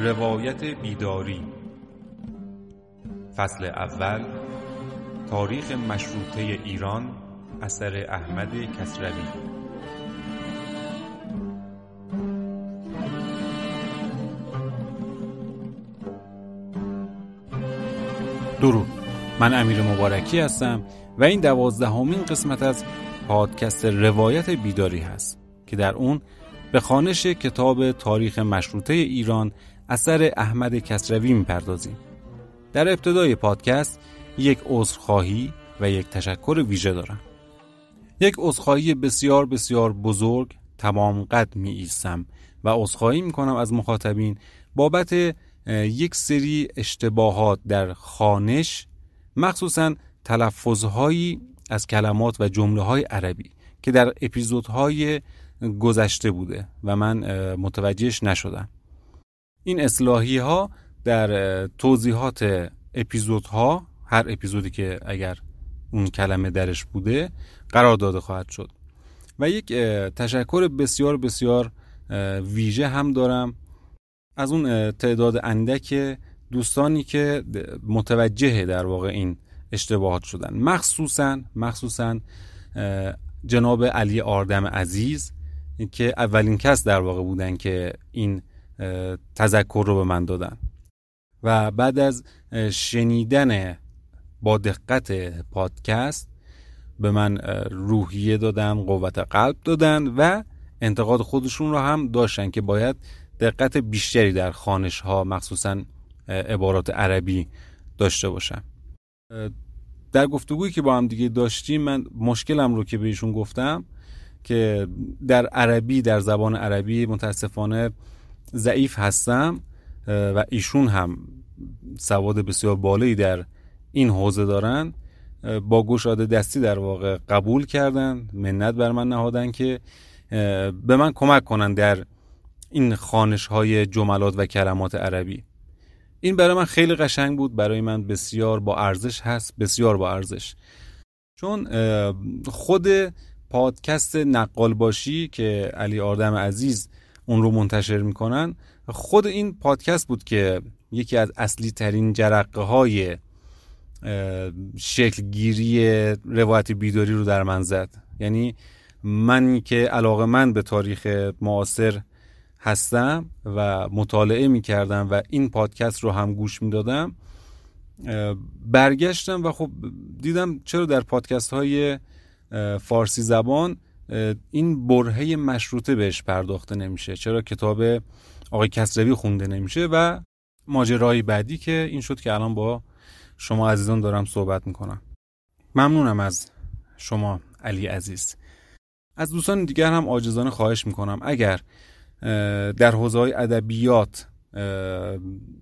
روایت بیداری. فصل اول تاریخ مشروطه ایران اثر احمد کسروی. درود. من امیر مبارکی هستم و این دوازدهمین قسمت از پادکست روایت بیداری هست. که در اون به خانش کتاب تاریخ مشروطه ایران اثر احمد کسروی می‌پردازیم. در ابتدای پادکست یک عذرخواهی و یک تشکر ویژه دارم. یک عذرخواهی بسیار بسیار بزرگ تمام قد می ایستم و عذرخواهی می کنم از مخاطبین بابت یک سری اشتباهات در خانش مخصوصا تلفظهایی از کلمات و جمله های عربی که در اپیزودهای گذشته بوده و من متوجهش نشدم. این اصلاحی ها در توضیحات اپیزودها هر اپیزودی که اگر اون کلمه درش بوده قرار داده خواهد شد. و یک تشکر بسیار بسیار ویژه هم دارم از اون تعداد اندک دوستانی که متوجه در واقع این اشتباهات شدن. مخصوصا مخصوصا جناب علی آردم عزیز که اولین کس در واقع بودن که این تذکر رو به من دادن. و بعد از شنیدن با دقت پادکست به من روحیه دادن قوت قلب دادن و انتقاد خودشون رو هم داشتن که باید دقت بیشتری در خانش ها مخصوصا عبارات عربی داشته باشم در گفتگویی که با هم دیگه داشتیم من مشکلم رو که بهشون گفتم که در عربی در زبان عربی متاسفانه ضعیف هستم و ایشون هم سواد بسیار بالایی در این حوزه دارن. با گشاده دستی در واقع قبول کردن منت بر من نهادن که به من کمک کنن در این خانش های جملات و کلمات عربی. این برای من خیلی قشنگ بود برای من بسیار با ارزش هست بسیار با ارزش. چون خود پادکست نقال باشی که علی آردم عزیز اون رو منتشر می‌کنن. خود این پادکست بود که یکی از اصلی ترین جرقه های شکلگیری روایت بیداری رو در من زد. یعنی من که علاقه من به تاریخ معاصر هستم و مطالعه می کردم و این پادکست رو هم گوش می دادم برگشتم و خب دیدم چرا در پادکست های فارسی زبان این برهه مشروطه بهش پرداخته نمیشه. چرا کتاب آقای کسروی خونده نمیشه و ماجرای بعدی که این شد که الان با شما عزیزان دارم صحبت می‌کنم. ممنونم از شما علی عزیز. از دوستان دیگر هم عاجزانه خواهش می‌کنم. اگر در حوزه های ادبیات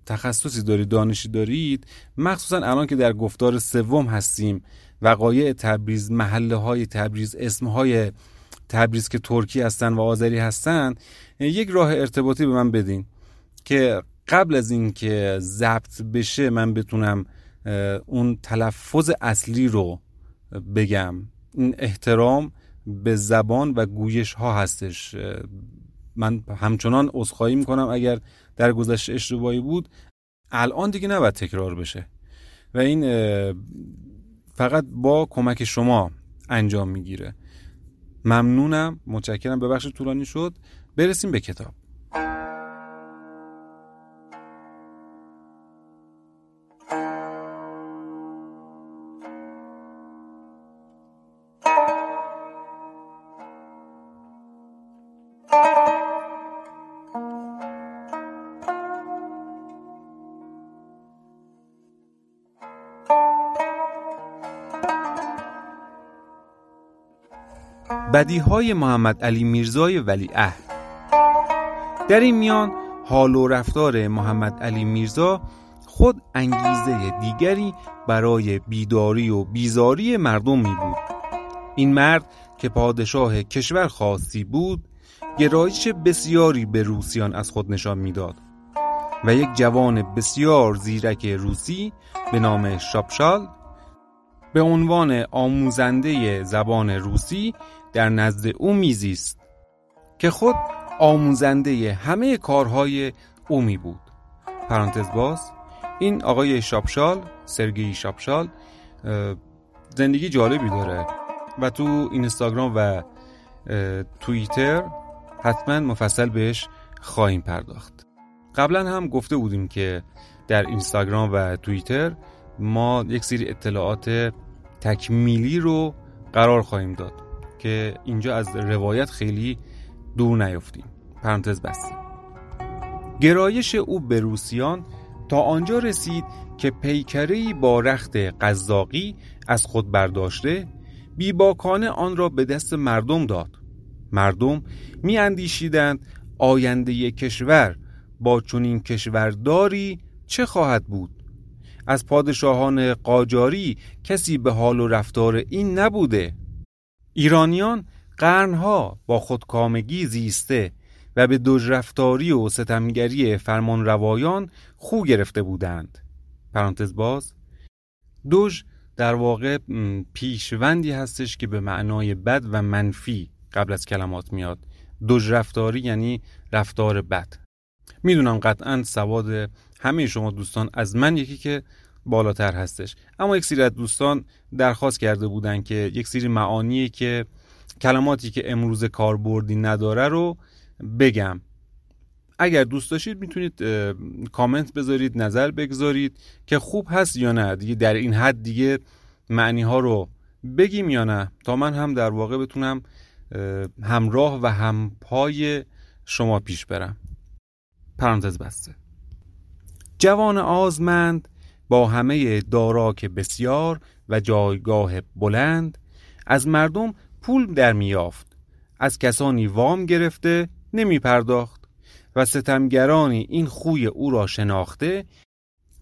تخصصی دارید دانشی دارید مخصوصا الان که در گفتار سوم هستیم وقایع تبریز محله های تبریز اسم های تبریز که ترکی هستن و آذری هستن یک راه ارتباطی به من بدین که قبل از اینکه ضبط بشه من بتونم اون تلفظ اصلی رو بگم. این احترام به زبان و گویش ها هستش من همچنان عذرخواهی می‌کنم اگر در گذشته اشتباهی بود. الان دیگه نباید تکرار بشه. و این فقط با کمک شما انجام می‌گیره. ممنونم متشکرم. ببخش طولانی شد. برسیم به کتاب. بدیهای محمد علی میرزای عهد در این میان حال و رفتار محمد علی میرزا خود انگیزه دیگری برای بیداری و بیزاری مردم می بود. این مرد که پادشاه کشور خاصی بود گرایش بسیاری به روسیان از خود نشان می‌داد و یک جوان بسیار زیرک روسی به نام شاپشال به عنوان آموزنده زبان روسی در نزد او میزیست که خود آموزنده همه کارهای او می بود. پرانتز باز این آقای شاپشال سرگی شاپشال زندگی جالبی داره و تو اینستاگرام و توییتر حتما مفصل بهش خواهیم پرداخت. قبلا هم گفته بودیم که در اینستاگرام و توییتر ما یک سری اطلاعات تکمیلی رو قرار خواهیم داد. که اینجا از روایت خیلی دور نیفتیم. پرانتز بستیم گرایش او به روسیان تا آنجا رسید که پیکری با رخت قزاقی از خود برداشته بیباکانه آن را به دست مردم داد. مردم می اندیشیدند آینده کشور با چنین کشورداری چه خواهد بود؟ از پادشاهان قاجاری کسی به حال و رفتار این نبوده؟ ایرانیان قرنها با خودکامگی زیسته و به دژرفتاری و ستمگری فرمان روایان خو گرفته بودند. پرانتز باز دوژ در واقع پیشوندی هستش که به معنای بد و منفی قبل از کلمات میاد. دژرفتاری یعنی رفتار بد. می‌دونم قطعا سواد همه شما دوستان از من یکی که بالاتر هستش. اما یک سری از دوستان درخواست کرده بودن که یک سری معانی که کلماتی که امروز کاربردی نداره رو بگم. اگر دوست داشتید می‌تونید کامنت بذارید نظر بگذارید که خوب هست یا نه. دیگه در این حد دیگه معنی ها رو بگیم یا نه. تا من هم در واقع بتونم همراه و همپای شما پیش برم. پرانتز بسته. جوان آزمند با همه داراک بسیار و جایگاه بلند از مردم پول در میافت از کسانی وام گرفته نمی پرداخت و ستمگرانی این خوی او را شناخته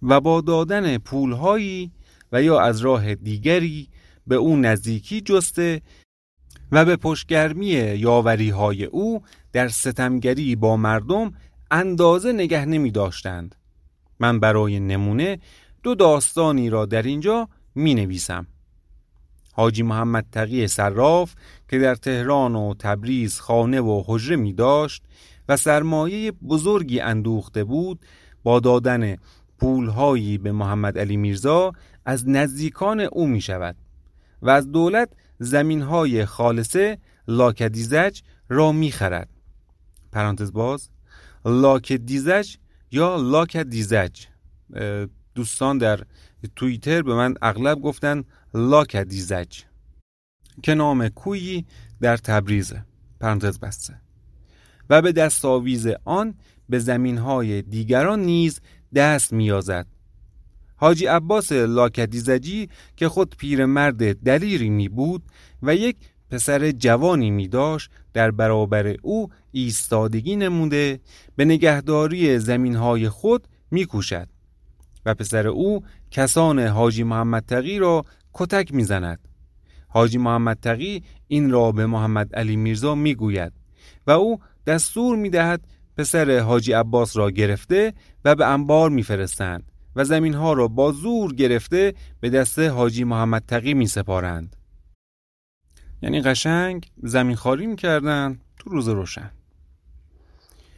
و با دادن پولهایی و یا از راه دیگری به او نزدیکی جسته و به پشگرمی یاوری های او در ستمگری با مردم اندازه نگه نمی داشتند. من برای نمونه دو داستانی را در اینجا می نویسم. حاجی محمد تقی صراف که در تهران و تبریز خانه و حجره می داشت و سرمایه بزرگی اندوخته بود با دادن پولهایی به محمد علی میرزا از نزدیکان او می شود و از دولت زمینهای خالصه لاکدیزج را می خرد پرانتز باز لاکدیزج یا لاکدیزج دوستان در توییتر به من اغلب گفتن لاکدیزج که نام کویی در تبریزه پرانتز بسته. و به دستاویز آن به زمینهای دیگران نیز دست میازد حاجی عباس لاکدیزجی که خود پیرمرد دلیری می بود و یک پسر جوانی می داشت در برابر او ایستادگی نموده به نگهداری زمینهای خود می کوشد و پسر او کسان حاجی محمد تقی را کتک می زند. حاجی محمد تقی این را به محمد علی میرزا می گوید و او دستور می دهد پسر حاجی عباس را گرفته و به انبار میفرستند و زمین ها را با زور گرفته به دست حاجی محمد تقی می سپارند. یعنی قشنگ زمین خاری می کردن تو روز روشن.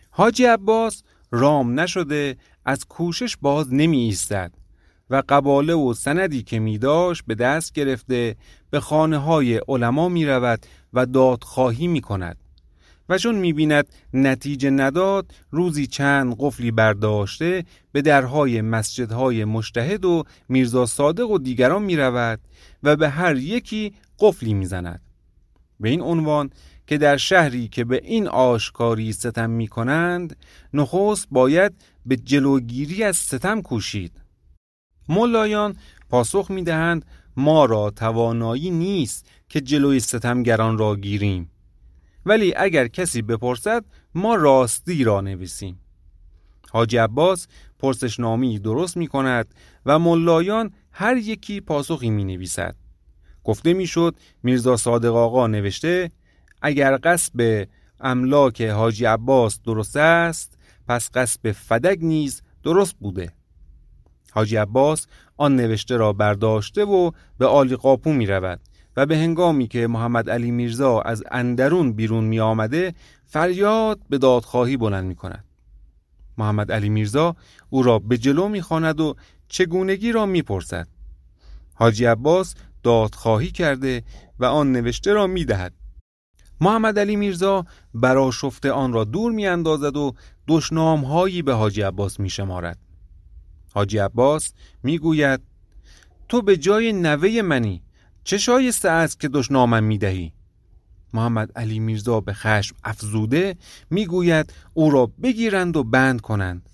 حاجی عباس رام نشده از کوشش باز نمی ایستد و قباله و سندی که می داشت به دست گرفته به خانه های علما می رود و دادخواهی می کند و چون می‌بیند نتیجه نداد روزی چند قفلی برداشته به درهای مسجدهای مشتهد و میرزا صادق و دیگران می‌رود و به هر یکی قفلی می‌زند. به این عنوان که در شهری که به این آشکاری ستم می کنند نخست باید به جلوگیری از ستم کوشید. ملایان پاسخ می دهند ما را توانایی نیست که جلوی ستمگران را گیریم. ولی اگر کسی بپرسد ما راستی را نویسیم. حاجی عباس پرسشنامی درست می کند و ملایان هر یکی پاسخی می نویسد گفته می شد میرزا صادق آقا نوشته اگر قصب املاک حاجی عباس درست است پس قصب فدک نیز درست بوده حاجی عباس آن نوشته را برداشته و به آلی قاپو می رود و به هنگامی که محمد علی میرزا از اندرون بیرون می آمده فریاد به دادخواهی بلند می کند. محمد علی میرزا او را به جلو می خاند و چگونگی را می پرسد. حاجی عباس دادخواهی کرده و آن نوشته را می دهد. محمد علی میرزا شفته آن را دور می اندازد و دشنام هایی به حاجی عباس می شمارد. حاجی عباس می گوید تو به جای نوه منی چه شایسته است که دشنامم می دهی؟ محمد علی میرزا به خشم افزوده می‌گوید او را بگیرند و بند کنند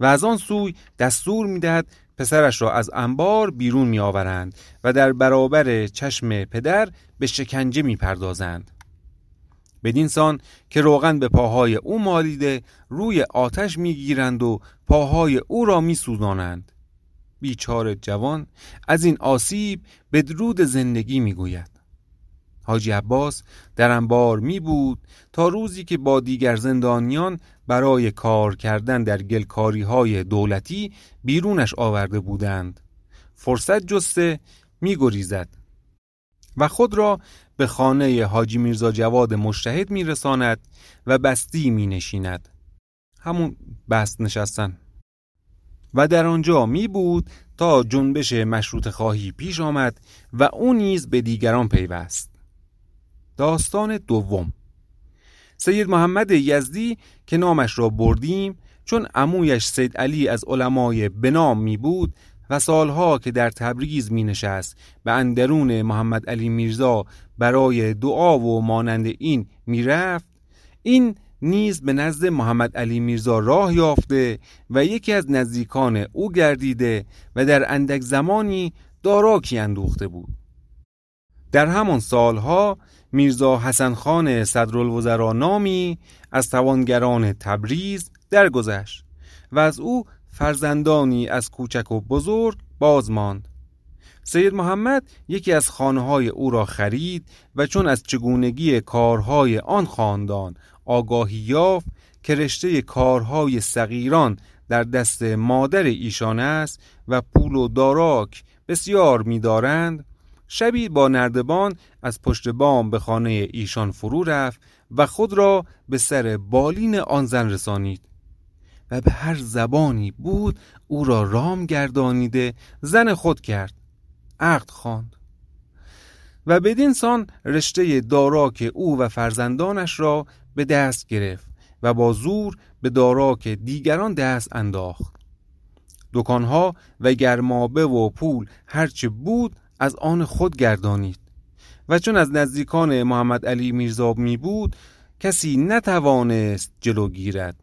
و از آن سوی دستور می‌دهد پسرش را از انبار بیرون میآورند و در برابر چشم پدر به شکنجه می‌پردازند بدین سان که روغن به پاهای او مالیده روی آتش می‌گیرند و پاهای او را میسوزانند. بیچار جوان از این آسیب به درود زندگی می‌گوید. حاجی عباس در انبار می بود تا روزی که با دیگر زندانیان برای کار کردن در گلکاری های دولتی بیرونش آورده بودند. فرصت جسته می گریزد و خود را به خانه حاجی میرزا جواد مشتهد می رساند و بستی می نشیند همون بست نشستن. و در آنجا می بود تا جنبش مشروط خواهی پیش آمد و او نیز به دیگران پیوست. داستان دوم. سید محمد یزدی که نامش را بردیم چون عمویش سید علی از علمای بنام می بود و سالها که در تبریز می نشست به اندرون محمد علی میرزا برای دعا و مانند این می رفت این نیز به نزد محمد علی میرزا راه یافته و یکی از نزدیکان او گردیده و در اندک زمانی داراکی اندوخته بود. در همان سالها میرزا حسن خان صدرالوزرا نامی از توانگران تبریز درگذشت و از او فرزندانی از کوچک و بزرگ باز ماند. سید محمد یکی از خانه های او را خرید و چون از چگونگی کارهای آن خاندان آگاهی یافت که رشته کارهای صغیران در دست مادر ایشان است و پول و داراک بسیار می‌دارند شبی با نردبان از پشت بام به خانه ایشان فرو رفت و خود را به سر بالین آن زن رسانید. و به هر زبانی بود او را رام گردانیده زن خود کرد عقد خواند. و بدین سان رشته داراک او و فرزندانش را به دست گرفت و با زور به داراک دیگران دست انداخت. دکانها و گرمابه و پول هرچه بود از آن خود گردانید. و چون از نزدیکان محمد علی میرزا می بود کسی نتوانست جلو گیرد.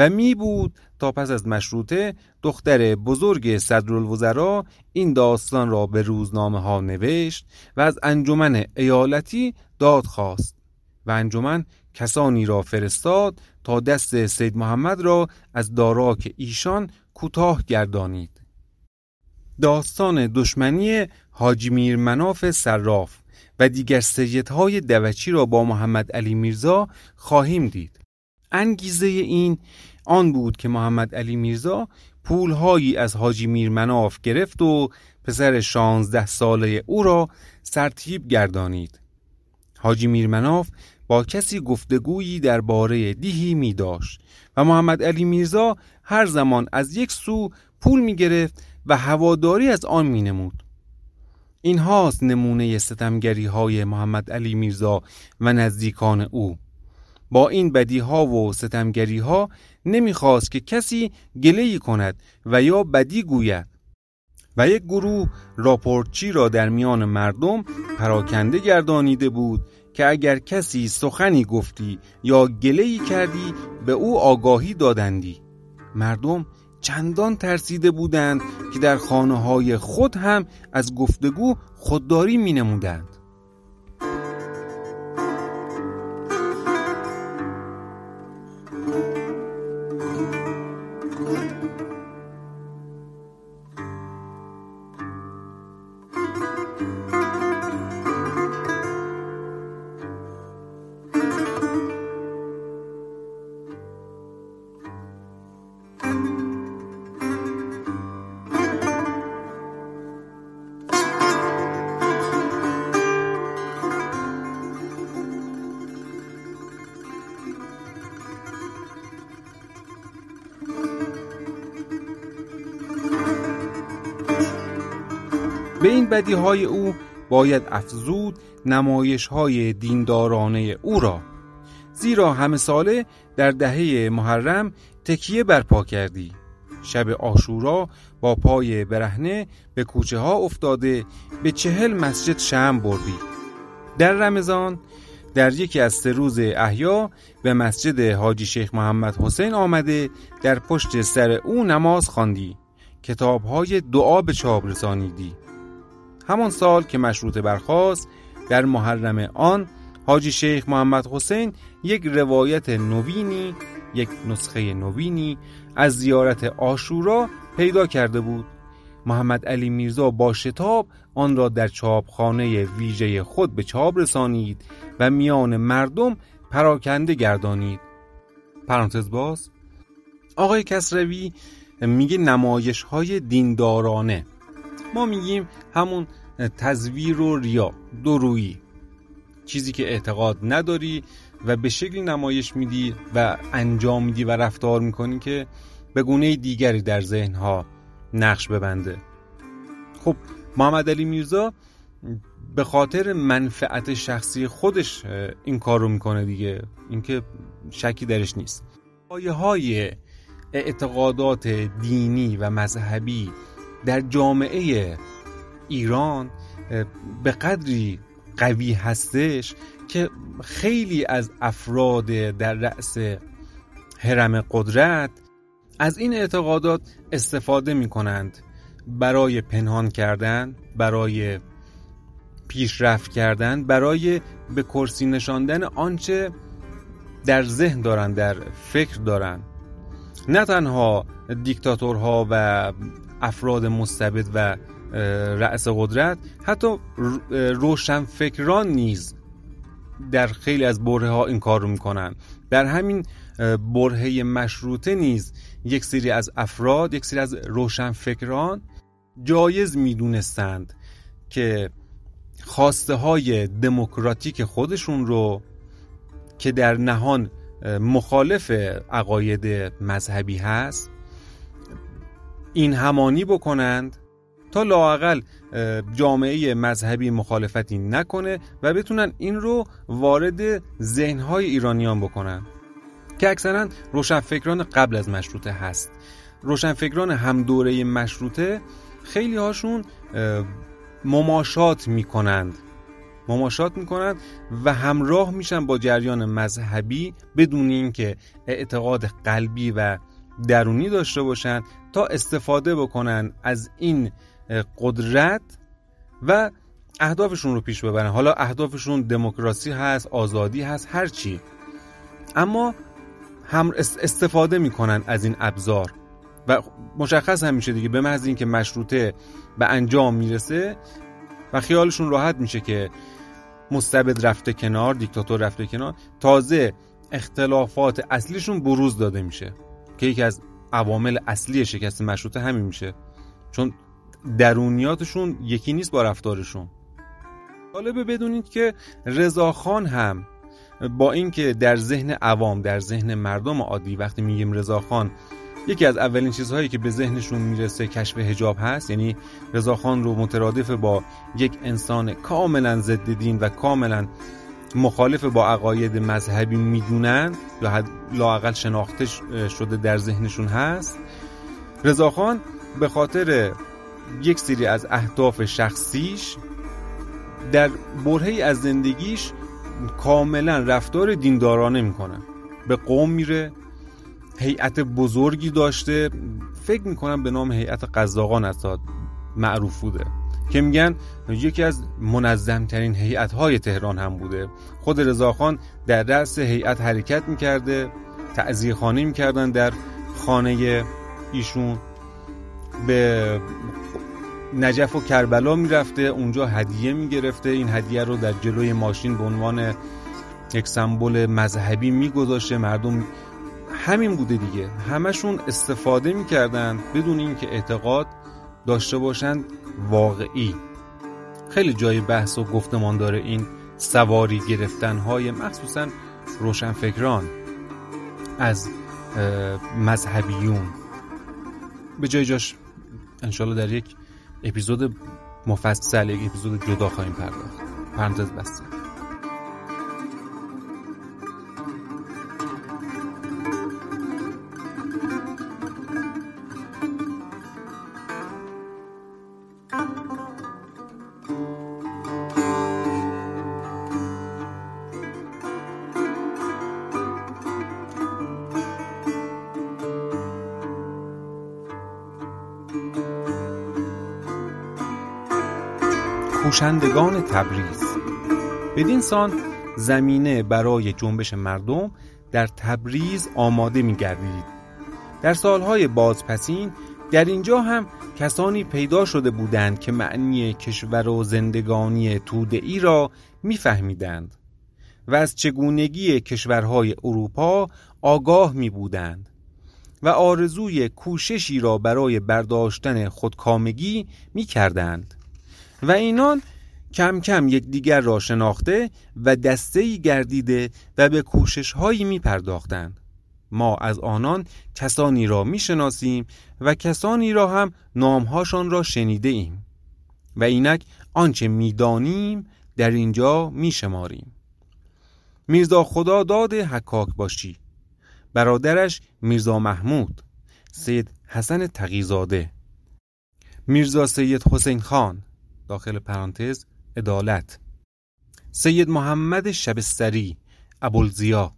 و می بود تا پس از مشروطه دختر بزرگ صدرالوزرا این داستان را به روزنامه ها نوشت و از انجمن ایالتی داد خواست و انجمن کسانی را فرستاد تا دست سید محمد را از داراک ایشان کوتاه گردانید. داستان دشمنی حاجی میر مناف صراف و دیگر سیدهای دوچی را با محمد علی میرزا خواهیم دید. انگیزه این آن بود که محمد علی میرزا پولهایی از حاجی میر مناف گرفت و پسر شانزده ساله او را سرتیب گردانید حاجی میر مناف با کسی گفتگویی درباره دیهی می داشت و محمد علی میرزا هر زمان از یک سو پول می گرفت و هواداری از آن می نمود. این هاست نمونه ستمگری های محمد علی میرزا و نزدیکان او با این بدی ها و ستمگری ها نمی‌خواست که کسی گله کند و یا بدی گوید و یک گروه راپورتچی را در میان مردم پراکنده گردانیده بود که اگر کسی سخنی گفتی یا گله کردی به او آگاهی دادندی مردم چندان ترسیده بودند که در خانه های خود هم از گفتگو خودداری می نمودند. این بدی های او باید افزود نمایش های دیندارانه او را. زیرا همه ساله در دهه محرم تکیه برپا کردی. شب آشورا با پای برهنه به کوچه ها افتاده به چهل مسجد شم بردی. در رمضان در یکی از سه روز احیا به مسجد حاجی شیخ محمد حسین آمده در پشت سر او نماز خواندی. کتابهای دعا به چاپ رسانیدی. همان سال که مشروط برخواست در محرم آن حاجی شیخ محمد حسین یک روایت نوینی یک نسخه نوینی از زیارت آشورا پیدا کرده بود. محمد علی میرزا با شتاب آن را در چاپخانه ویژه خود به چاپ رسانید و میان مردم پراکنده گردانید. پرانتز باز. آقای کسروی میگه نمایش های دیندارانه. ما میگیم همون تزویر و ریا درویی چیزی که اعتقاد نداری و به شکلی نمایش میدی و انجام میدی و رفتار می‌کنی که به گونه دیگری در ذهنها نقش ببنده. خب محمد علی میرزا به خاطر منفعت شخصی خودش این کار رو می‌کنه دیگه. اینکه شکی درش نیست. پایه های اعتقادات دینی و مذهبی در جامعه ایران به قدری قوی هستش که خیلی از افراد در رأس حرم قدرت از این اعتقادات استفاده می کنند برای پنهان کردن برای پیشرفت کردن برای به کرسی نشاندن آنچه در ذهن دارن در فکر دارن. نه تنها دیکتاتورها و افراد مستبد و رأس قدرت حتی روشنفکران نیز در خیلی از بره ها این کار رو می‌کنن. در همین برهه مشروطه نیز یک سری از افراد یک سری از روشنفکران جایز می‌دونستند که خواسته های دموکراتیک خودشون رو که در نهان مخالف عقاید مذهبی هست این همانی بکنند تا لاقل جامعه مذهبی مخالفتی نکنه و بتونن این رو وارد ذهنهای ایرانیان بکنن. که اکثرا روشنفکران قبل از مشروطه هست. روشنفکران هم دوره مشروطه خیلی هاشون مماشات می‌کنند. مماشات می‌کنند و همراه میشن با جریان مذهبی بدون اینکه اعتقاد قلبی و درونی داشته باشند تا استفاده بکنن از این قدرت و اهدافشون رو پیش ببرن. حالا اهدافشون دموکراسی هست آزادی هست هر چی. اما هم استفاده می‌کنن از این ابزار. و مشخص هم میشه دیگه به محض اینکه مشروطه به انجام می‌رسه و خیالشون راحت میشه که مستبد رفته کنار دیکتاتور رفته کنار تازه اختلافات اصلیشون بروز داده میشه. که یکی از عوامل اصلی شکست مشروطه همین میشه. چون درونیاتشون یکی نیست با رفتارشون. جالبه بدونید که رضاخان هم با اینکه در ذهن عوام در ذهن مردم عادی وقتی میگیم رضاخان یکی از اولین چیزهایی که به ذهنشون می‌رسه کشف هجاب هست یعنی رضاخان رو مترادف با یک انسان کاملا ضد دین و کاملا مخالف با عقاید مذهبی می‌دونن یا لاقل شناخته شده در ذهنشون هست. رضاخان به خاطر یک سری از اهداف شخصیش در برهی از زندگیش کاملا رفتار دیندارانه می‌کنه. به قوم میره هیئت بزرگی داشته. فکر می‌کنم به نام هیئت قزاقان استاد معروف بوده. که میگن یکی از منظمترین هیئت های تهران هم بوده. خود رضاخان در رأس هیئت حرکت می‌کرده تعذیه خانه می‌کردن در خانه ایشون. به نجف و کربلا می‌رفته اونجا هدیه می‌گرفته. این هدیه رو در جلوی ماشین به عنوان یک سمبل مذهبی میگذاشته. مردم همین بوده دیگه. همشون استفاده می‌کردن بدون اینکه اعتقاد داشته باشند واقعی. خیلی جای بحث و گفتمان داره این سواری گرفتن های مخصوصا روشنفکران از مذهبیون. به جای جاش انشالله در یک اپیزود مفصل یک اپیزود جدا خواهیم پرداخت. پرانتز بسته کوشندگان تبریز بدین سان زمینه برای جنبش مردم در تبریز آماده می گردید. در سالهای بازپسین در اینجا هم کسانی پیدا شده بودند که معنی کشور و زندگانی توده ای را میفهمیدند و از چگونگی کشورهای اروپا آگاه می بودند و آرزوی کوششی را برای برداشتن خودکامگی می کردند. و اینان کم کم یکدیگر را شناخته و دسته گردیده و به کوشش هایی می پرداختند. ما از آنان کسانی را می شناسیم و کسانی را هم نامهاشان را شنیده ایم و اینک آنچه می‌دانیم در اینجا می شماریم. میرزا خدا داد حکاک باشی برادرش میرزا محمود سید حسن تقیزاده میرزا سید حسین خان داخل پرانتز عدالت. سید محمد شبستری ابوالزیا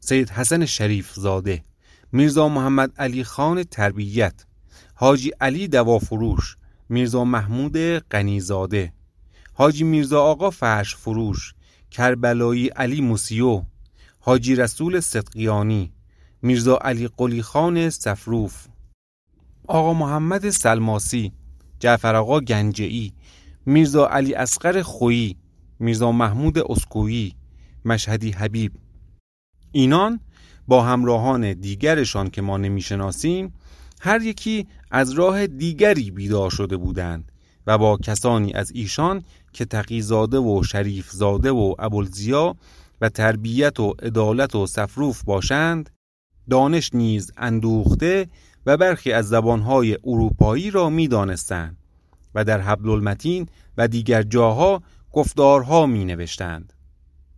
سید حسن شریف زاده میرزا محمد علی خان تربیت. حاجی علی دوافروش میرزا محمود قنیزاده حاجی میرزا آقا فرش فروش کربلایی علی موسیو. حاجی رسول صدقیانی میرزا علی قلی خان سفروف آقا محمد سلماسی جعفر آقا گنجئی. میرزا علی اسقر خویی میرزا محمود اسکویی مشهدی حبیب. اینان با همراهان دیگرشان که ما نمی‌شناسیم هر یکی از راه دیگری بیدار شده بودند و با کسانی از ایشان که تقیزاده و شریف زاده و ابوالزیا و تربیت و عدالت و صفروف باشند دانش نیز اندوخته و برخی از زبانهای اروپایی را می‌دانستند. و در حبل المتین و دیگر جاها گفتارها می نوشتند.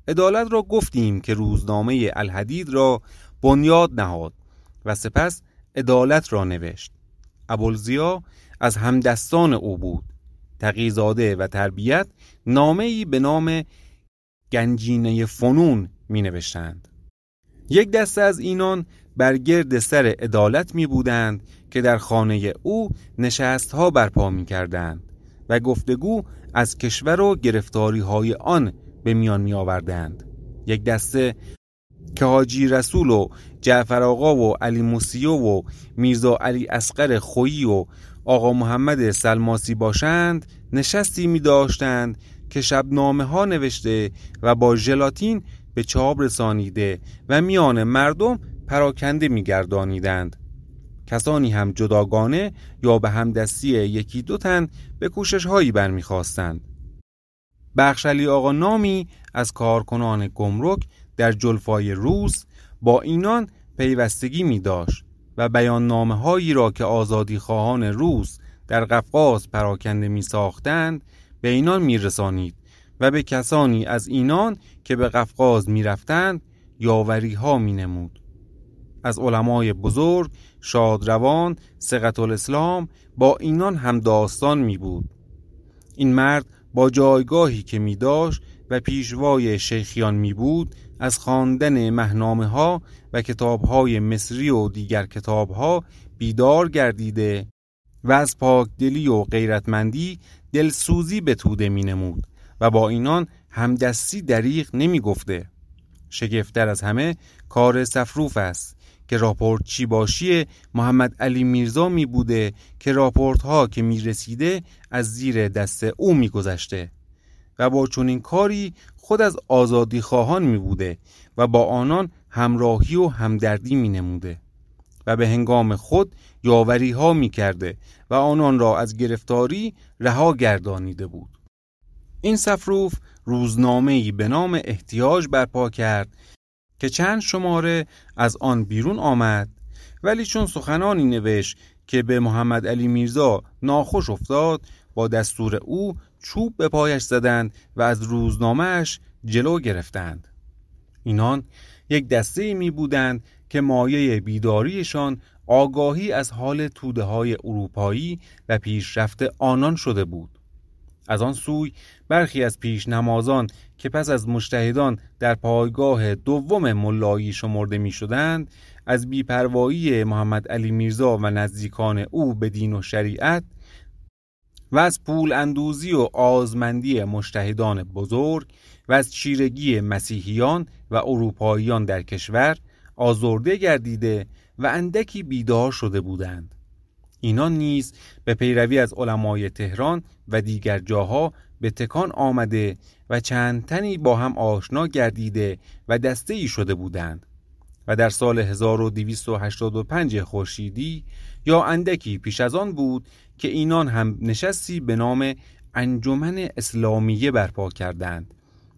عدالت را گفتیم که روزنامه الحدید را بنیاد نهاد و سپس عدالت را نوشت. ابوالزیا از همدستان او بود. تقیزاده و تربیت نامه‌ای به نام گنجینه فنون می نوشتند. یک دسته از اینان بر گرد سر عدالت می بودند که در خانه او نشست ها برپا می کردند و گفتگو از کشور و گرفتاری های آن به میان می آوردند. یک دسته که حاجی رسول و جعفر آقا و علی موسیو و میرزا علی اسقر خویی و آقا محمد سلماسی باشند نشستی می داشتند که شبنامه ها نوشته و با ژلاتین به چاپ رسانیده و میان مردم پراکنده میگردانیدند کسانی هم جداگانه یا به همدستی یکی دو تن به کوشش هایی برمیخواستند بخشلی آقا نامی از کارکنان گمرک در جلفای روز با اینان پیوستگی می داشت و بیان نامه هایی را که آزادی خواهان روز در قفقاز پراکنده می ساختند به اینان می رسانید و به کسانی از اینان که به قفقاز می رفتند یاوری ها می نمود. از علمای بزرگ شادروان سقط الاسلام با اینان هم داستان می بود این مرد با جایگاهی که می داشت و پیشوای شیخیان می بود از خواندن مهنامه ها و کتاب های مصری و دیگر کتاب ها بیدار گردیده و از پاکدلی و غیرتمندی دلسوزی به توده می نمود و با اینان همدستی دریغ نمی گفته شگفتر از همه کار سفروف است. که راپورت چی باشی محمد علی میرزا می بوده که راپورت ها که می رسیده از زیر دست او می گذشته. و با چنین کاری خود از آزادی خواهان می بوده و با آنان همراهی و همدردی می نموده. و به هنگام خود یاوری ها می کرده و آنان را از گرفتاری رها گردانیده بود. این سفروف روزنامه‌ای به نام احتیاج برپا کرد که چند شماره از آن بیرون آمد. ولی چون سخنانی نوشت که به محمد علی میرزا ناخوش افتاد با دستور او چوب به پایش زدند و از روزنامهش جلو گرفتند. اینان یک دسته می بودند که مایه بیداریشان آگاهی از حال توده های اروپایی و پیشرفت آنان شده بود. از آن سوی برخی از پیش نمازان که پس از مشتهدان در پایگاه دوم ملایی شمرده می شدند از بیپروایی محمد علی میرزا و نزدیکان او به دین و شریعت و از پول اندوزی و آزمندی مشتهدان بزرگ و از چیرگی مسیحیان و اروپاییان در کشور آزرده گردیده و اندکی بیدار شده بودند. اینان نیز به پیروی از علمای تهران و دیگر جاها به تکان آمده و چند تنی با هم آشنا گردیده و دسته ای شده بودند و در سال 1285 خورشیدی یا اندکی پیش از آن بود که اینان هم نشستی به نام انجمن اسلامیه برپا کردند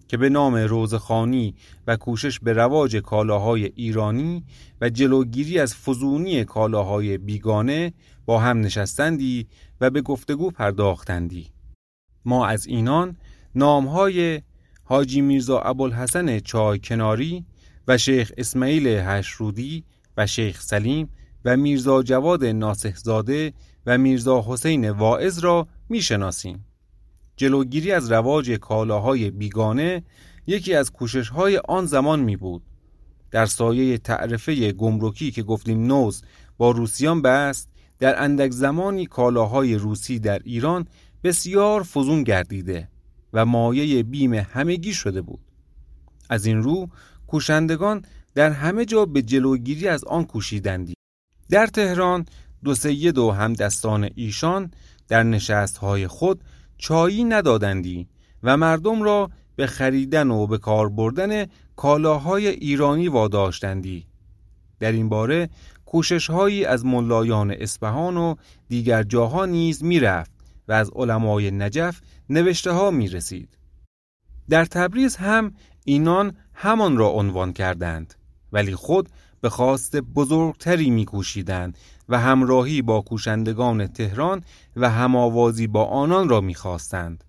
که به نام روزخانی و کوشش به رواج کالاهای ایرانی و جلوگیری از فزونی کالاهای بیگانه با هم نشستندی و به گفتگو پرداختندی ما از اینان نامهای حاجی میرزا ابوالحسن چای کناری و شیخ اسماعیل هشرودی و شیخ سلیم و میرزا جواد ناسخزاده و میرزا حسین واعظ را می‌شناسیم. جلوگیری از رواج کالاهای بیگانه یکی از کوششهای آن زمان می بود. در سایه تعرفه گمرکی که گفتیم نوز با روسیان بست در اندک زمانی کالاهای روسی در ایران بسیار فزون گردیده و مایه بیم همگی شده بود. از این رو کوشندگان در همه جا به جلوگیری از آن کوشیدندی. در تهران دو سید و همدستان ایشان در نشستهای خود چایی ندادندی و مردم را به خریدن و به کار بردن کالاهای ایرانی واداشتندی. در این باره کوشش هایی از ملایان اسپهان و دیگر جاها نیز می‌رفت و از علمای نجف نوشته ها می رسید. در تبریز هم اینان همان را عنوان کردند ولی خود به خواست بزرگتری میکوشیدند و همراهی با کوشندگان تهران و هماوازی با آنان را می‌خواستند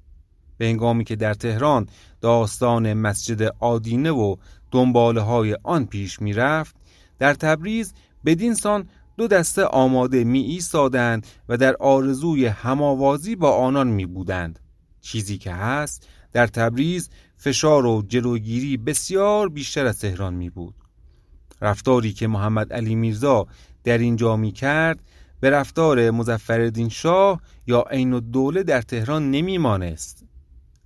به انگامی که در تهران داستان مسجد آدینه و دنباله های آن پیش می‌رفت در تبریز بدین سان دو دسته آماده می ایستادند و در آرزوی هماوازی با آنان می بودند. چیزی که هست در تبریز فشار و جلوگیری بسیار بیشتر از تهران می بود. رفتاری که محمد علی میرزا در اینجا می کرد به رفتار مزفردین شاه یا عین الدوله در تهران نمی مانست.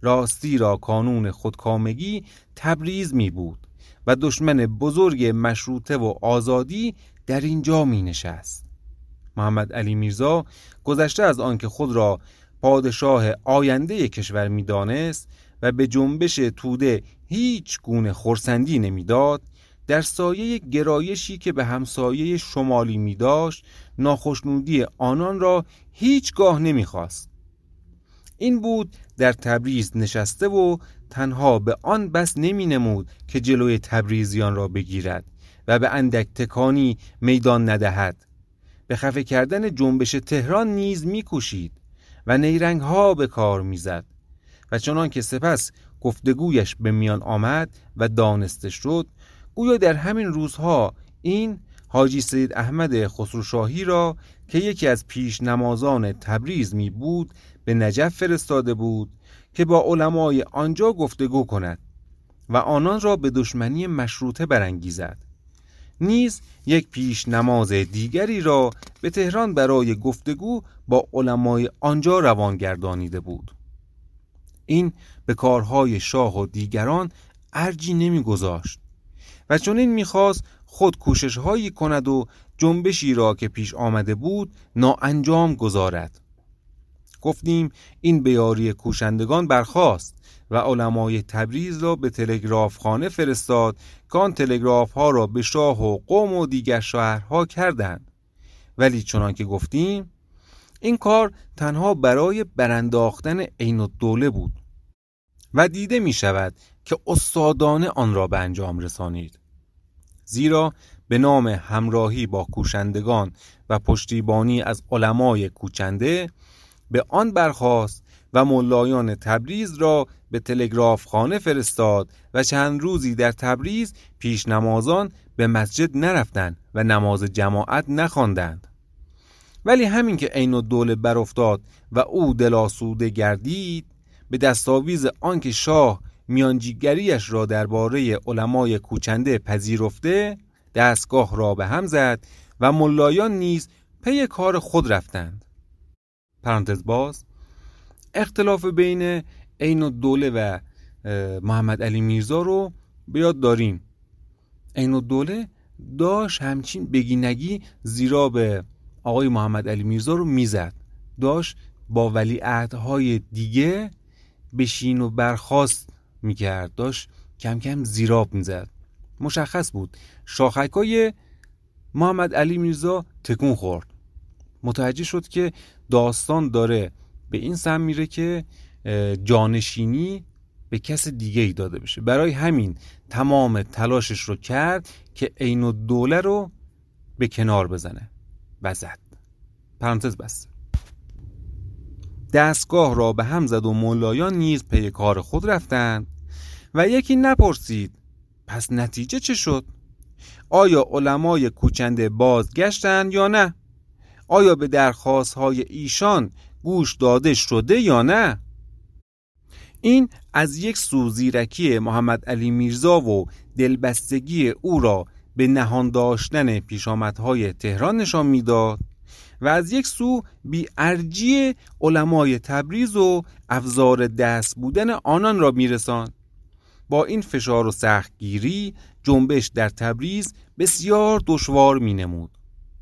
راستی را کانون خودکامگی تبریز می بود و دشمن بزرگ مشروطه و آزادی در اینجا می نشست محمد علی میرزا گذشته از آنکه خود را پادشاه آینده کشور می‌دانست و به جنبش توده هیچ گونه خورسندی نمی‌داد در سایه گرایشی که به همسایه شمالی می داشت ناخشنودی آنان را هیچگاه نمی‌خواست. این بود در تبریز نشسته و تنها به آن بس نمی نمود که جلوی تبریزیان را بگیرد و به اندک تکانی میدان ندهد. به خفه کردن جنبش تهران نیز میکوشید و نیرنگ ها به کار می‌زد و چنان که سپس گفتگویش به میان آمد و دانسته شد گویا در همین روزها این حاجی سید احمد خسروشاهی را که یکی از پیش نمازان تبریز می بود به نجف فرستاده بود که با علمای آنجا گفتگو کند و آنان را به دشمنی مشروطه برانگیزد. نیز یک پیش نماز دیگری را به تهران برای گفتگو با علمای آنجا روان گردانیده بود. این به کارهای شاه و دیگران ارجی نمیگذاشت و چون این می‌خواست خود کوشش هایی کند و جنبشی را که پیش آمده بود ناانجام گذارد. گفتیم این بیاری کوشندگان برخواست و علمای تبریز را به تلگراف خانه فرستاد که آن تلگراف ها را به شاه و قوم و دیگر شهرها کردند. ولی چنان که گفتیم این کار تنها برای برانداختن عین الدوله بود و دیده می شود که استادانه آن را به انجام رسانید. زیرا به نام همراهی با کوشندگان و پشتیبانی از علمای کوچنده به آن برخاست و ملایان تبریز را به تلگراف خانه فرستاد و چند روزی در تبریز پیش نمازان به مسجد نرفتند و نماز جماعت نخواندند. ولی همین که عین الدوله برافتاد و او دلاسوده گردید به دستاویز آنکه شاه میانجیگریش را درباره علمای کوچنده پذیرفته دستگاه را به هم زد و ملایان نیز پی کار خود رفتند. پرانتز باز اختلاف بین عین الدوله و محمد علی میرزا رو بیاد داریم. عین الدوله داشت همچین بگینگی زیرا به آقای محمد علی میرزا رو می‌زد. داشت با ولی عهدهای دیگه بشین و برخواست می‌کرد. داشت کم کم زیراب می‌زد. مشخص بود. شاخکای محمد علی میرزا تکون خورد. متوجه شد که داستان داره به این سم میره که جانشینی به کس دیگه ای داده بشه برای همین تمام تلاشش رو کرد که عین الدوله رو به کنار بزنه و زد پرانتز بس دستگاه را به هم زد و مولایان نیز پی کار خود رفتند و یکی نپرسید پس نتیجه چه شد؟ آیا علمای کوچنده بازگشتند یا نه؟ آیا به درخواست های ایشان گوش داده شده یا نه؟ این از یک سو زیرکی محمد علی میرزا و دلبستگی او را به نهان داشتن پیشامدهای تهران نشان می‌داد و از یک سو بی ارجی علمای تبریز و افزار دست بودن آنان را میرسان با این فشار و سختگیری جنبش در تبریز بسیار دشوار می نمود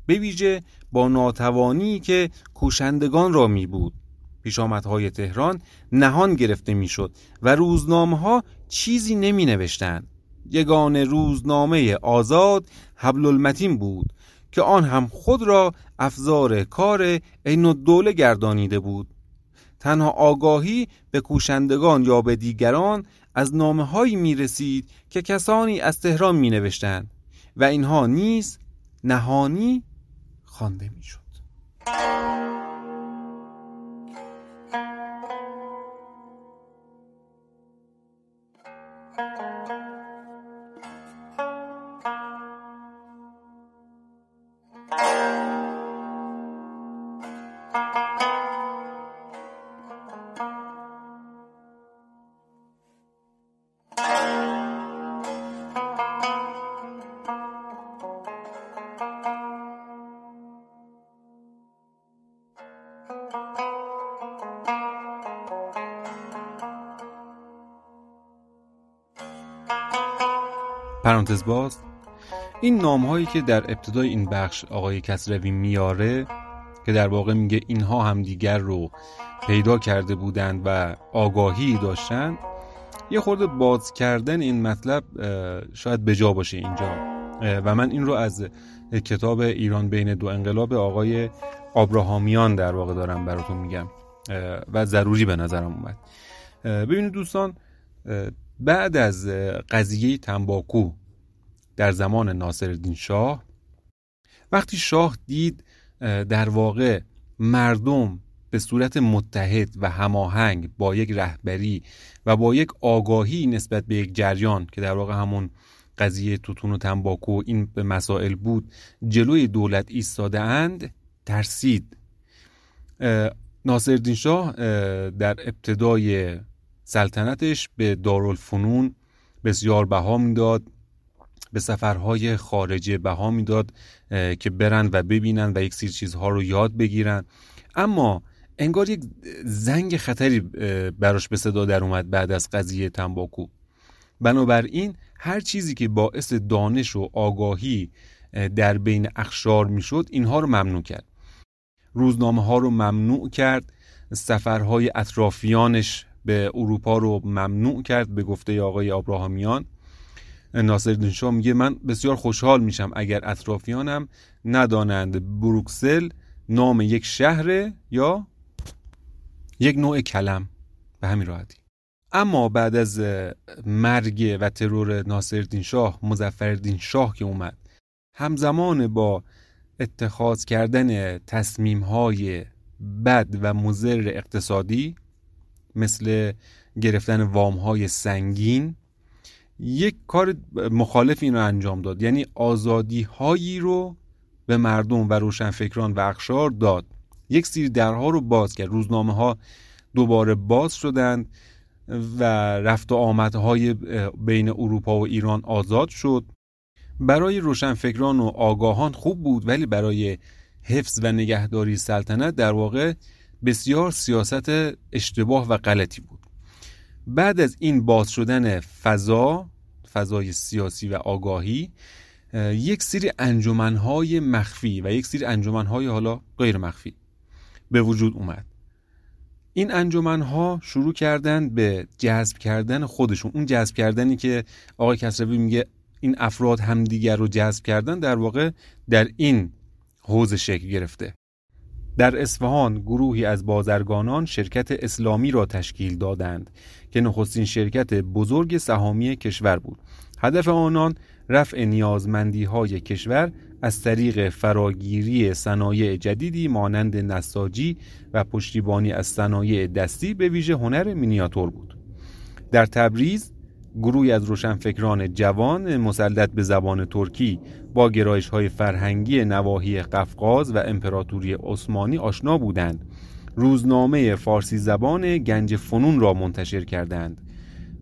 به ویژه با ناتوانی که کوشندگان را می بود پیشامدهای تهران نهان گرفته می‌شد و روزنامه ها چیزی نمی نوشتند یگان روزنامه آزاد حبل المتین بود که آن هم خود را افزار کار عین الدوله گردانیده بود. تنها آگاهی به کوشندگان یا به دیگران از نامه هایی می رسید که کسانی از تهران می نوشتند و اینها نیز نهانی خوانده می پرانتز باز این نام هایی که در ابتدای این بخش آقای کسروی میاره که در واقع میگه اینها هم دیگر رو پیدا کرده بودند و آگاهی داشتند یه خورده باز کردن این مطلب شاید بجا باشه اینجا. و من این رو از کتاب ایران بین دو انقلاب آقای آبراهامیان در واقع دارم براتون میگم. و ضروری به نظرم اومد. ببینید دوستان بعد از قضیه تنباکو در زمان ناصرالدین شاه. وقتی شاه دید در واقع مردم به صورت متحد و هماهنگ با یک رهبری و با یک آگاهی نسبت به یک جریان که در واقع همون قضیه توتون و تنباکو این به مسائل بود جلوی دولت ایستاده اند ترسید. ناصرالدین شاه در ابتدای سلطنتش به دارالفنون بسیار بها می‌داد. به سفرهای خارجه بها می‌داد که برن و ببینن و یک سری چیزها رو یاد بگیرن. اما انگار یک زنگ خطری براش به صدا در اومد بعد از قضیه تنباکو. بنابراین هر چیزی که باعث دانش و آگاهی در بین اخشار می‌شد اینها رو ممنوع کرد. روزنامه ها رو ممنوع کرد سفرهای اطرافیانش به اروپا رو ممنوع کرد به گفته آقای ابراهامیان. ناصر شاه میگه من بسیار خوشحال میشم اگر اطرافیانم ندانند بروکسل نام یک شهر یا یک نوع کلم به همین راحتی. اما بعد از مرگ و ترور ناصرالدین شاه مظفرالدین شاه که اومد همزمان با اتخاذ کردن تصمیم های بد و مضر اقتصادی مثل گرفتن وام های سنگین یک کار مخالف این رو انجام داد. یعنی آزادی هایی رو به مردم و روشنفکران و اخشار داد. یک سری درها رو باز کرد. روزنامه ها دوباره باز شدند و رفت و آمدهای بین اروپا و ایران آزاد شد. برای روشنفکران و آگاهان خوب بود ولی برای حفظ و نگهداری سلطنت در واقع بسیار سیاست اشتباه و غلطی بود. بعد از این باز شدن فضا فضای سیاسی و آگاهی یک سری انجمنهای مخفی و یک سری انجمنهای حالا غیر مخفی به وجود اومد. این انجمنها شروع کردن به جذب کردن خودشون. اون جذب کردنی که آقای کسروی میگه این افراد همدیگر رو جذب کردن در واقع در این حوزه شکل گرفته. در اصفهان گروهی از بازرگانان شرکت اسلامی را تشکیل دادند. که نخستین شرکت بزرگ سهامی کشور بود. هدف آنان رفع نیازمندی های کشور از طریق فراگیری صنایع جدیدی مانند نساجی و پشتیبانی از صنایع دستی به ویژه هنر مینیاتور بود. در تبریز گروهی از روشنفکران جوان مسلط به زبان ترکی با گرایش های فرهنگی نواحی قفقاز و امپراتوری عثمانی آشنا بودند. روزنامه فارسی زبان گنج فنون را منتشر کردند.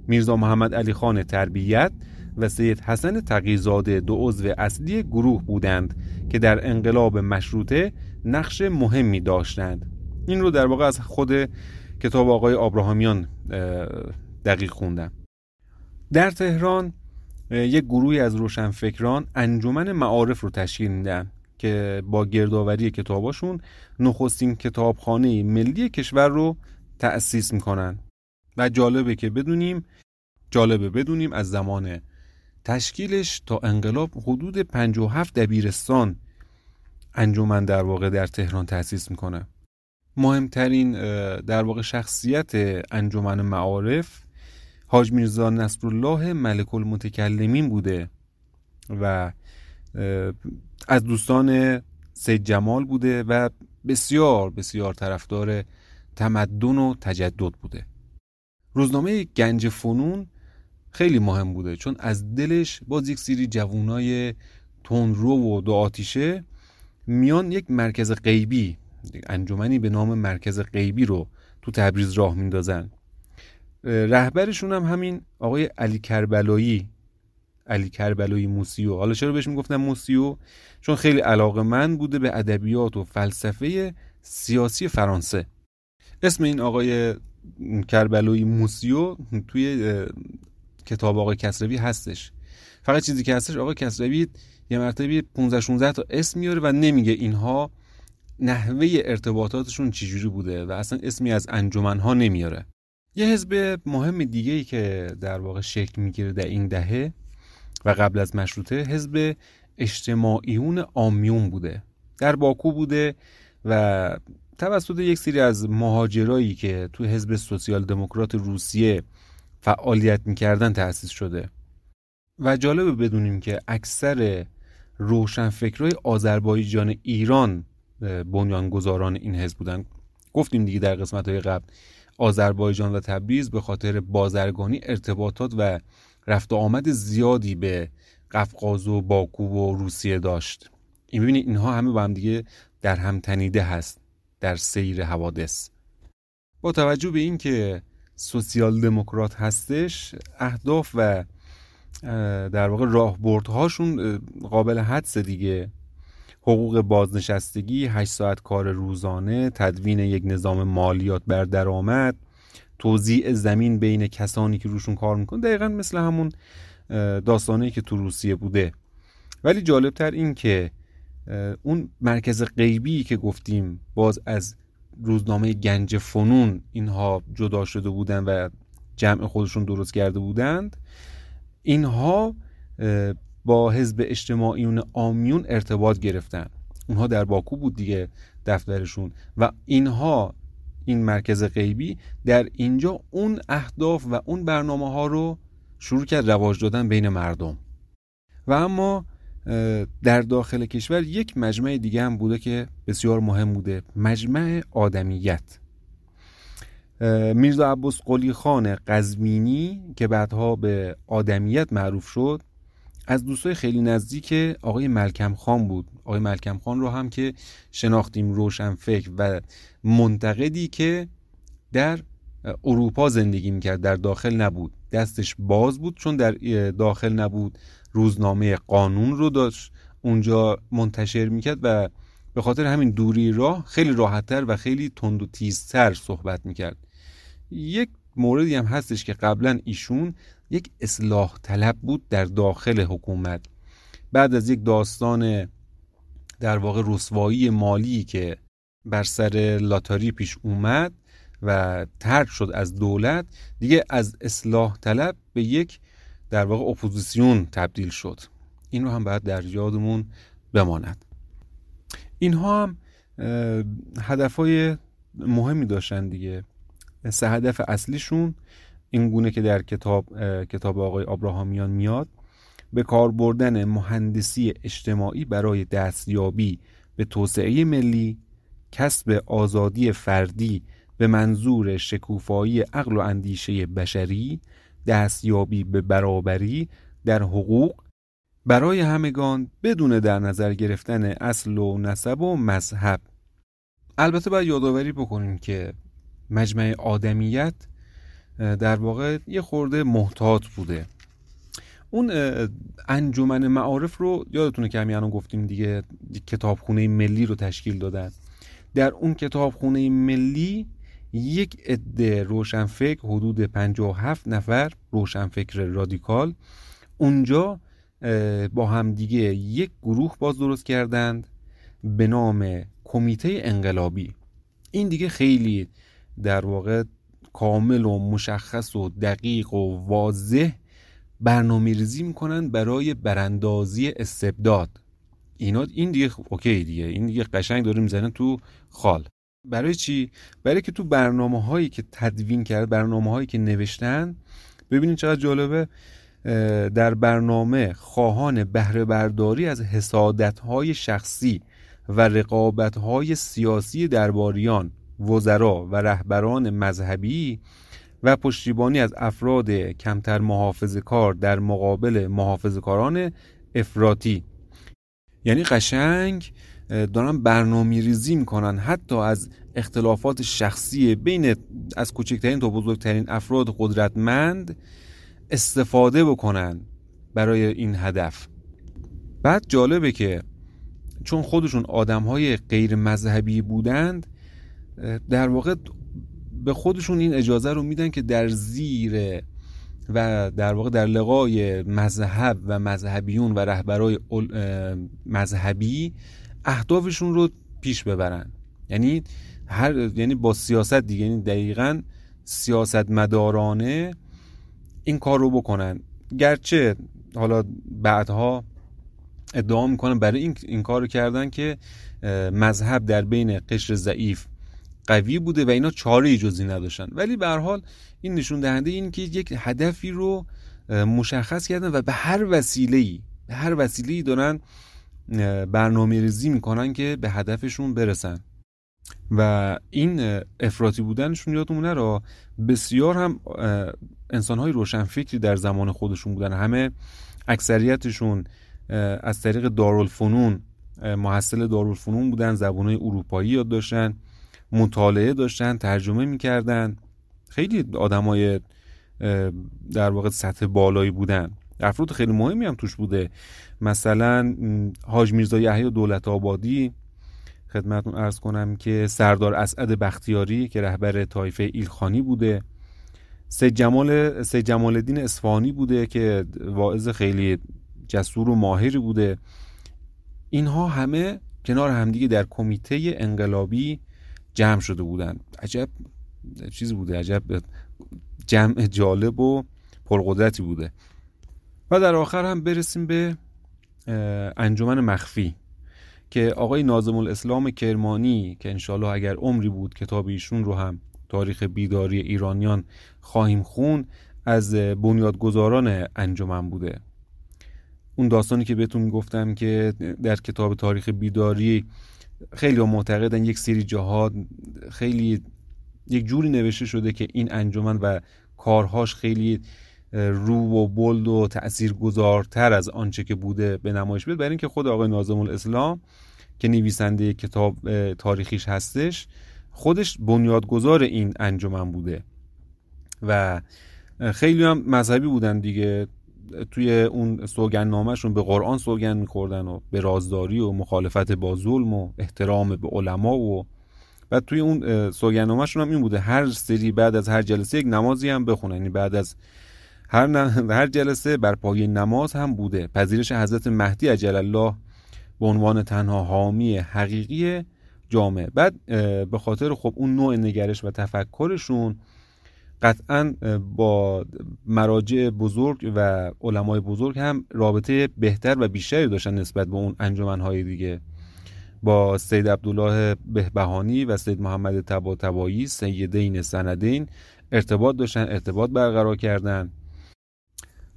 میرزا محمد علی خان تربیت و سید حسن تقیزاده دو عضو اصلی گروه بودند که در انقلاب مشروطه نقش مهمی داشتند. این رو در واقع از خود کتاب آقای آبراهامیان دقیق خوندم. در تهران یک گروهی از روشنفکران انجمن معارف رو تشکیل میدن. که با گردآوری کتاباشون نخستین کتابخانه ملی کشور رو تأسیس می‌کنن. و جالبه که بدونیم جالبه بدونیم از زمان تشکیلش تا انقلاب حدود 57 دبیرستان انجمن در واقع در تهران تأسیس می‌کنه. مهمترین در واقع شخصیت انجمن معارف حاج میرزا نصرالله ملک المتکلمین بوده و از دوستان سید جمال بوده و بسیار بسیار طرفدار تمدن و تجدد بوده. روزنامه گنج فنون خیلی مهم بوده چون از دلش باز یک سری جوونای تندرو و دو آتیشه میان یک مرکز غیبی انجمنی به نام مرکز غیبی رو تو تبریز راه میندازن. رهبرشون هم همین آقای علی کربلایی علی کربلایی موسیو. حالا چرا بهش می‌گفتن موسیو؟ چون خیلی علاقه من بوده به ادبیات و فلسفه سیاسی فرانسه. اسم این آقای کربلایی موسیو توی کتاب آقای کسروی هستش. فقط چیزی که هستش آقای کسروی یه مرتبه 15 16 تا اسم میاره و نمیگه اینها نحوه ارتباطاتشون چجوری بوده و اصلا اسمی از انجمنها نمیاره. یه حزب مهم دیگه ای که در واقع شکل می‌گیره در این دهه و قبل از مشروطه حزب اجتماعیون آمیون بوده. در باکو بوده و توسط یک سری از مهاجرایی که تو حزب سوسیال دموکرات روسیه فعالیت می‌کردن تأسیس شده. و جالبه بدونیم که اکثر روشنفکرای آذربایجان ایران بنیانگذاران این حزب بودن. گفتیم دیگه در قسمت های قبل آذربایجان و تبریز به خاطر بازرگانی ارتباطات و رفت و آمد زیادی به قفقاز و باکو و روسیه داشت. این ببینید اینها همه با هم دیگه در هم تنیده هست در سیر حوادث. با توجه به اینکه سوسیال دموکرات هستش اهداف و در واقع راهبردهاشون قابل حدس دیگه. حقوق بازنشستگی 8 ساعت کار روزانه تدوین یک نظام مالیات بر درآمد توزیع زمین بین کسانی که روشون کار میکن دقیقا مثل همون داستانی که تو روسیه بوده. ولی جالبتر این که اون مرکز غیبی که گفتیم باز از روزنامه گنج فنون اینها جدا شده بودن و جمع خودشون درست کرده بودند. اینها با حزب اجتماعیون آمیون ارتباط گرفتن. اونها در باکو بود دیگه دفترشون. و اینها این مرکز غیبی در اینجا اون اهداف و اون برنامه ها رو شروع کرد رواج دادن بین مردم. و اما در داخل کشور یک مجمع دیگه هم بوده که بسیار مهم بوده مجمع آدمیت. میرزا عباس قلی خان قزمینی که بعدها به آدمیت معروف شد از دوستای خیلی نزدیک آقای ملکم خان بود. آقای ملکم خان رو هم که شناختیم روشن فکر و منتقدی که در اروپا زندگی می‌کرد در داخل نبود. دستش باز بود چون در داخل نبود. روزنامه قانون رو داشت اونجا منتشر می‌کرد و به خاطر همین دوری راه خیلی راحتتر و خیلی تند و تیزتر صحبت می‌کرد. یک موردی هم هستش که قبلا ایشون یک اصلاح طلب بود در داخل حکومت. بعد از یک داستان در واقع رسوایی مالی که بر سر لاتاری پیش اومد و طرد شد از دولت دیگه از اصلاح طلب به یک در واقع اپوزیسیون تبدیل شد. این رو هم باید در یادمون بماند. اینها هم هدفهای مهمی داشتن دیگه. سه هدف اصلیشون این گونه که در کتاب کتاب آقای آبراهامیان میاد به کار بردن مهندسی اجتماعی برای دستیابی به توسعه ملی کسب آزادی فردی به منظور شکوفایی عقل و اندیشه بشری دستیابی به برابری در حقوق برای همگان بدون در نظر گرفتن اصل و نسب و مذهب. البته باید یادآوری بکنیم که مجمع آدمیت در واقع یه خورده محتاط بوده. اون انجمن معارف رو یادتونه که همین گفتیم دیگه کتابخونه ملی رو تشکیل دادن. در اون کتابخونه ملی یک عده روشنفکر حدود 57 نفر روشنفکر رادیکال اونجا با همدیگه یک گروه باز درست کردند به نام کمیته انقلابی. این دیگه خیلی در واقع کامل و مشخص و دقیق و واضح برنامه ریزی می‌کنن برای براندازی استبداد. اینا این دیگه اوکی دیگه. این دیگه قشنگ داره می‌زنن تو خال. برای چی؟ برای که تو برنامه هایی که تدوین کرد برنامه هایی که نوشتن ببینید چقدر جالبه در برنامه خواهان بهره برداری از حسادت های شخصی و رقابت های سیاسی درباریان وزرا و رهبران مذهبی و پشتیبانی از افراد کمتر محافظ کار در مقابل محافظ کاران افراطی. یعنی قشنگ دارن برنامه ریزی می‌کنن حتی از اختلافات شخصی بین از کوچکترین تا بزرگترین افراد قدرتمند استفاده بکنن برای این هدف. بعد جالبه که چون خودشون آدم های غیر مذهبی بودند در واقع به خودشون این اجازه رو میدن که در زیر و در واقع در لقای مذهب و مذهبیون و رهبرای مذهبی اهدافشون رو پیش ببرن. یعنی هر یعنی با سیاست دیگه یعنی دقیقا سیاست مدارانه این کار رو بکنن. گرچه حالا بعدها ادعا می‌کنن برای این, این کار رو کردن که مذهب در بین قشر ضعیف قوی بوده و اینا چاره جزی نداشتن. ولی به حال این نشون دهنده این که یک هدفی رو مشخص کردن و به هر وسیله ای به هر وسیله ای دارن برنامه ریزی می‌کنن که به هدفشون برسن. و این افراطی بودنشون یادمونه را بسیار هم انسان های روشنفکری در زمان خودشون بودن. همه اکثریتشون از طریق دارالفنون محصل دارالفنون بودن زبان اروپایی یاد داشتن. مطالعه داشتن ترجمه می‌کردن. خیلی آدمای در واقع سطح بالایی بودن. افراد خیلی مهمی هم توش بوده. مثلا حاج میرزا یحیی دولت آبادی. خدمتون ارز کنم که سردار اسعد بختیاری که رهبر طایفه ایلخانی بوده. سید جمال سید جمال الدین اصفهانی بوده که واعظ خیلی جسور و ماهری بوده. اینها همه کنار همدیگه در کمیته انقلابی جمع شده بودن. عجب چیزی بوده عجب جمع جالب و پرقدرتی بوده. و در آخر هم برسیم به انجمن مخفی که آقای نازم الاسلام کرمانی که انشالله اگر عمری بود کتاب ایشون رو هم تاریخ بیداری ایرانیان خواهیم خون از بنیادگذاران انجمن بوده. اون داستانی که بهتون گفتم که در کتاب تاریخ بیداری خیلی معتقدن یک سری جاها خیلی یک جوری نوشته شده که این انجمن و کارهاش خیلی رو و بلد و تأثیر گذارتر از آنچه که بوده به نمایش بیاد برای اینکه خود آقای نازم الاسلام که نویسنده کتاب تاریخیش هستش خودش بنیادگذار این انجمن بوده. و خیلی هم مذهبی بودن دیگه. توی اون سوگن نامشون به قرآن سوگن میخوردن و به رازداری و مخالفت با ظلم و احترام به علما و و توی اون سوگن نامشون هم این بوده هر سری بعد از هر جلسه یک نمازی هم بخونن. یعنی بعد از هر, هر جلسه بر پای نماز هم بوده. پذیرش حضرت مهدی عجل الله به عنوان تنها حامی حقیقی جامعه. بعد به خاطر خب اون نوع نگرش و تفکرشون قطعا با مراجع بزرگ و علمای بزرگ هم رابطه بهتر و بیشتری داشتن نسبت به اون انجمنهای دیگه. با سید عبدالله بهبهانی و سید محمد تبا تبایی سیدین سندین ارتباط داشتن ارتباط برقرار کردن.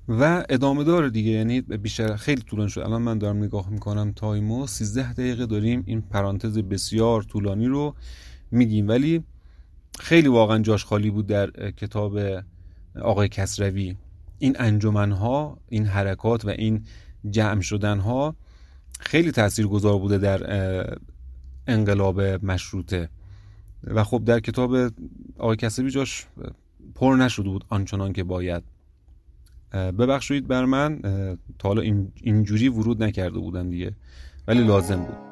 و ادامه داره دیگه یعنی بیشتر خیلی طولانی شد. الان من دارم نگاه می‌کنم تایمو. 13 دقیقه داریم. این پرانتز بسیار طولانی رو میگیم. ولی خیلی واقعا جاش خالی بود در کتاب آقای کسروی. این انجمنها این حرکات و این جمع شدنها خیلی گذار بوده در انقلاب مشروطه. و خب در کتاب آقای کسروی جاش پر نشده بود آنچنان که باید. ببخشید بر من تا حالا اینجوری ورود نکرده بودن دیگه ولی لازم بود.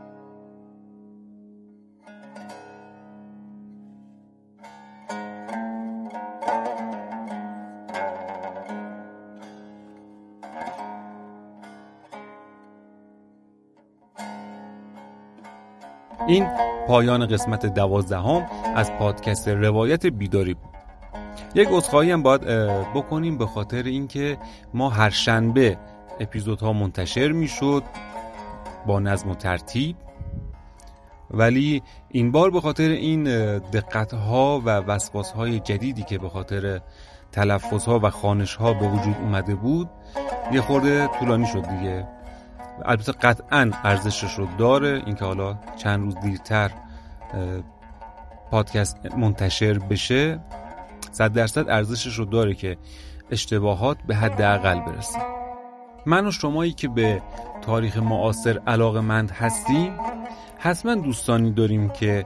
این پایان قسمت دوازدهم از پادکست روایت بیداری بود. یک عذرخواهی هم باید بکنیم به خاطر اینکه ما هر شنبه اپیزودها منتشر می‌شد با نظم و ترتیب. ولی این بار به خاطر این دقت ها و وسواس های جدیدی که به خاطر تلفظ ها و خانش ها به وجود اومده بود یه خورده طولانی شد دیگه. البته قطعا ارزشش رو داره. اینکه حالا چند روز دیرتر پادکست منتشر بشه صد درصد ارزشش رو داره که اشتباهات به حد اقل برسه. من و شمایی که به تاریخ معاصر علاقه مند هستیم حتما دوستانی داریم که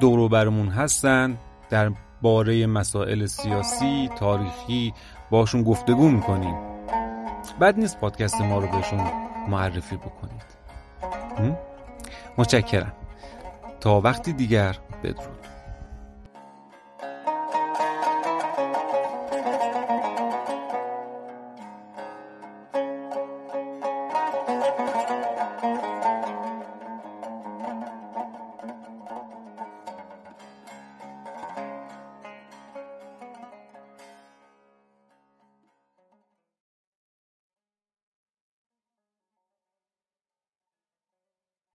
دورو برمون هستن در باره مسائل سیاسی تاریخی باشون گفتگو می‌کنیم. بد نیست پادکست ما رو بهشون معرفی بکنید. متشکرم. تا وقتی دیگر بدرود.